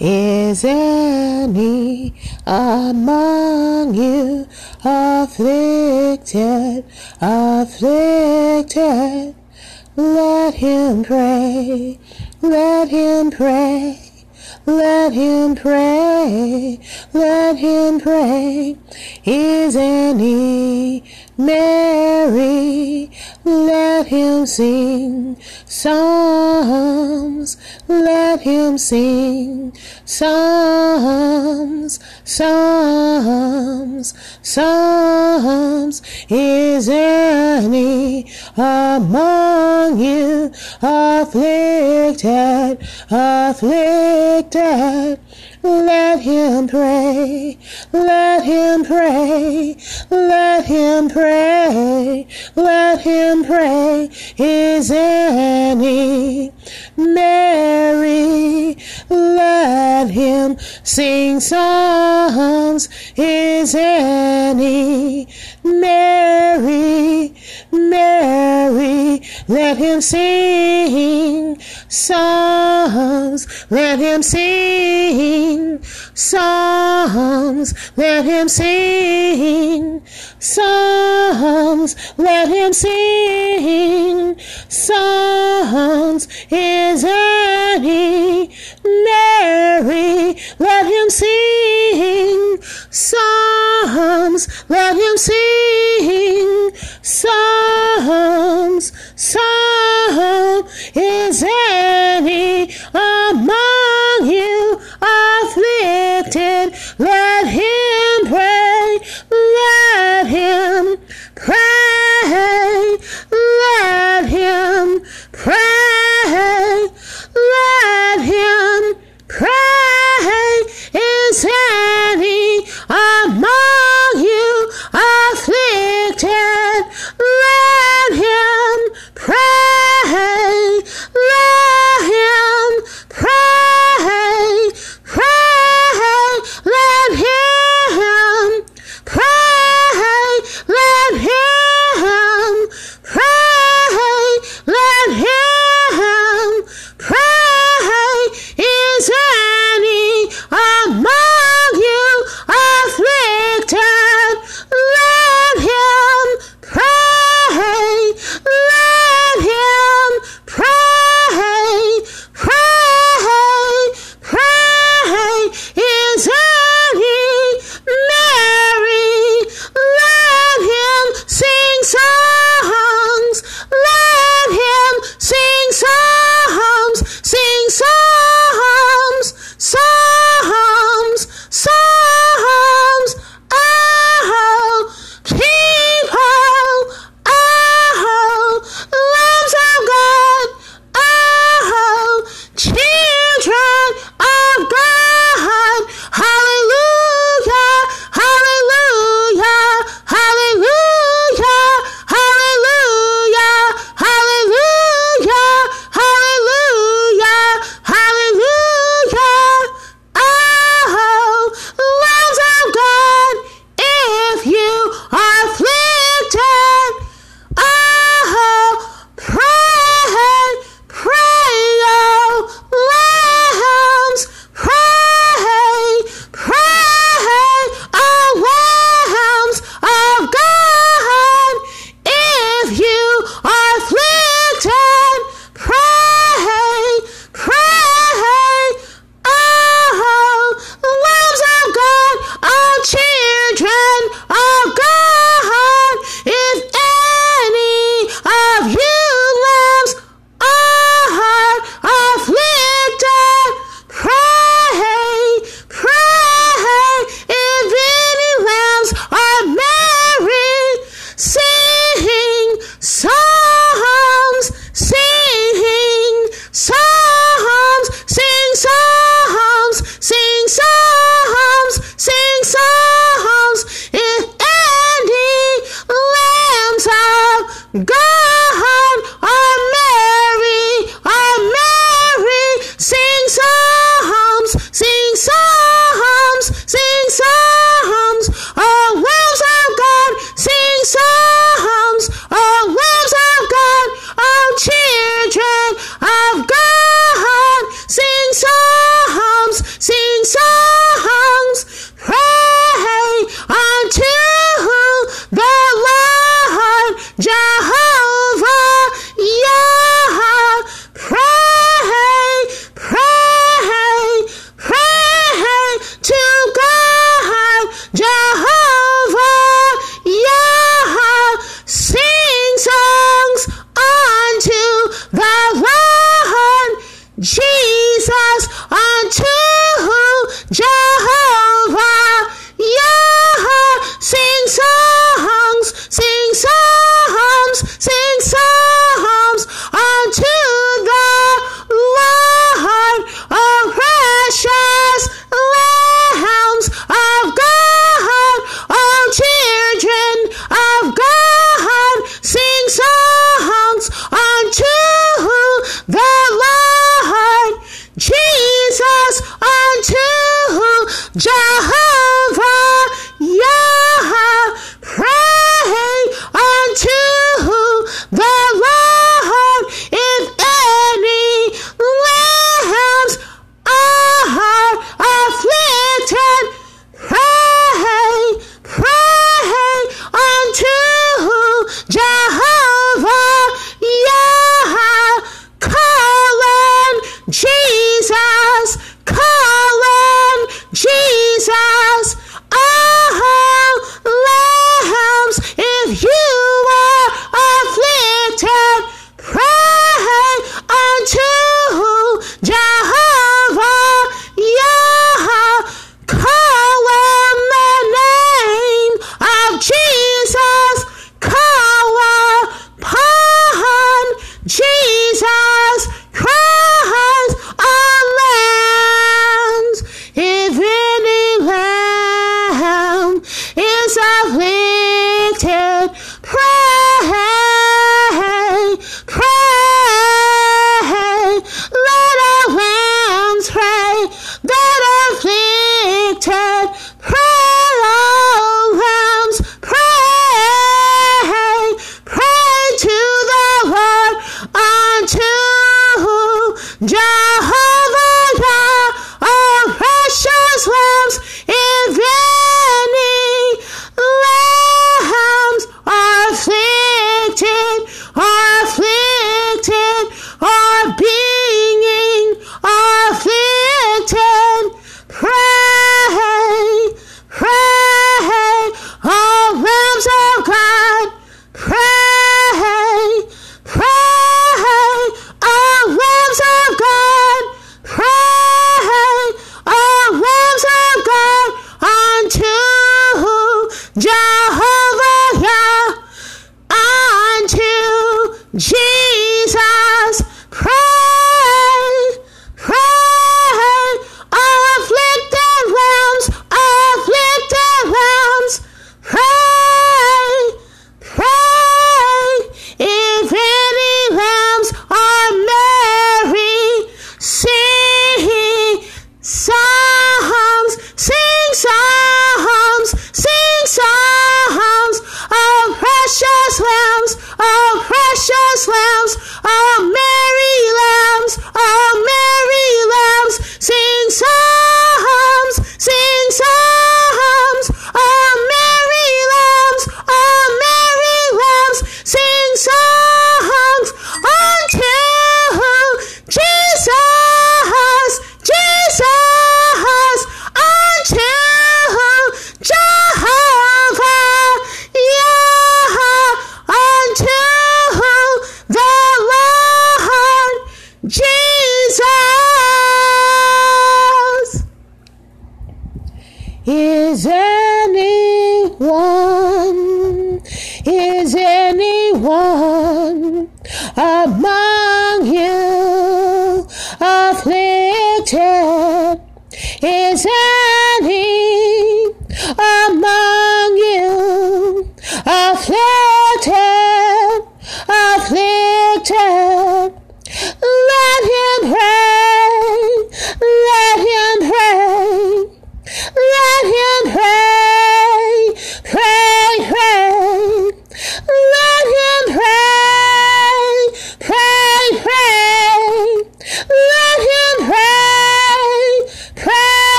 Is any among you afflicted, afflicted? Let him pray, let him pray. Let him pray, let him pray. Is any merry? Let him sing psalms. Let him sing psalms, psalms, psalms. Is any among you afflicted, afflicted? Let him pray, let him pray, let him pray, let him pray. Is any merry? Let him sing songs. Is any merry? merry, let him sing songs, let him sing songs, let him sing songs, let him sing songs. Is any merry? Let him sing psalms, let him sing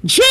你信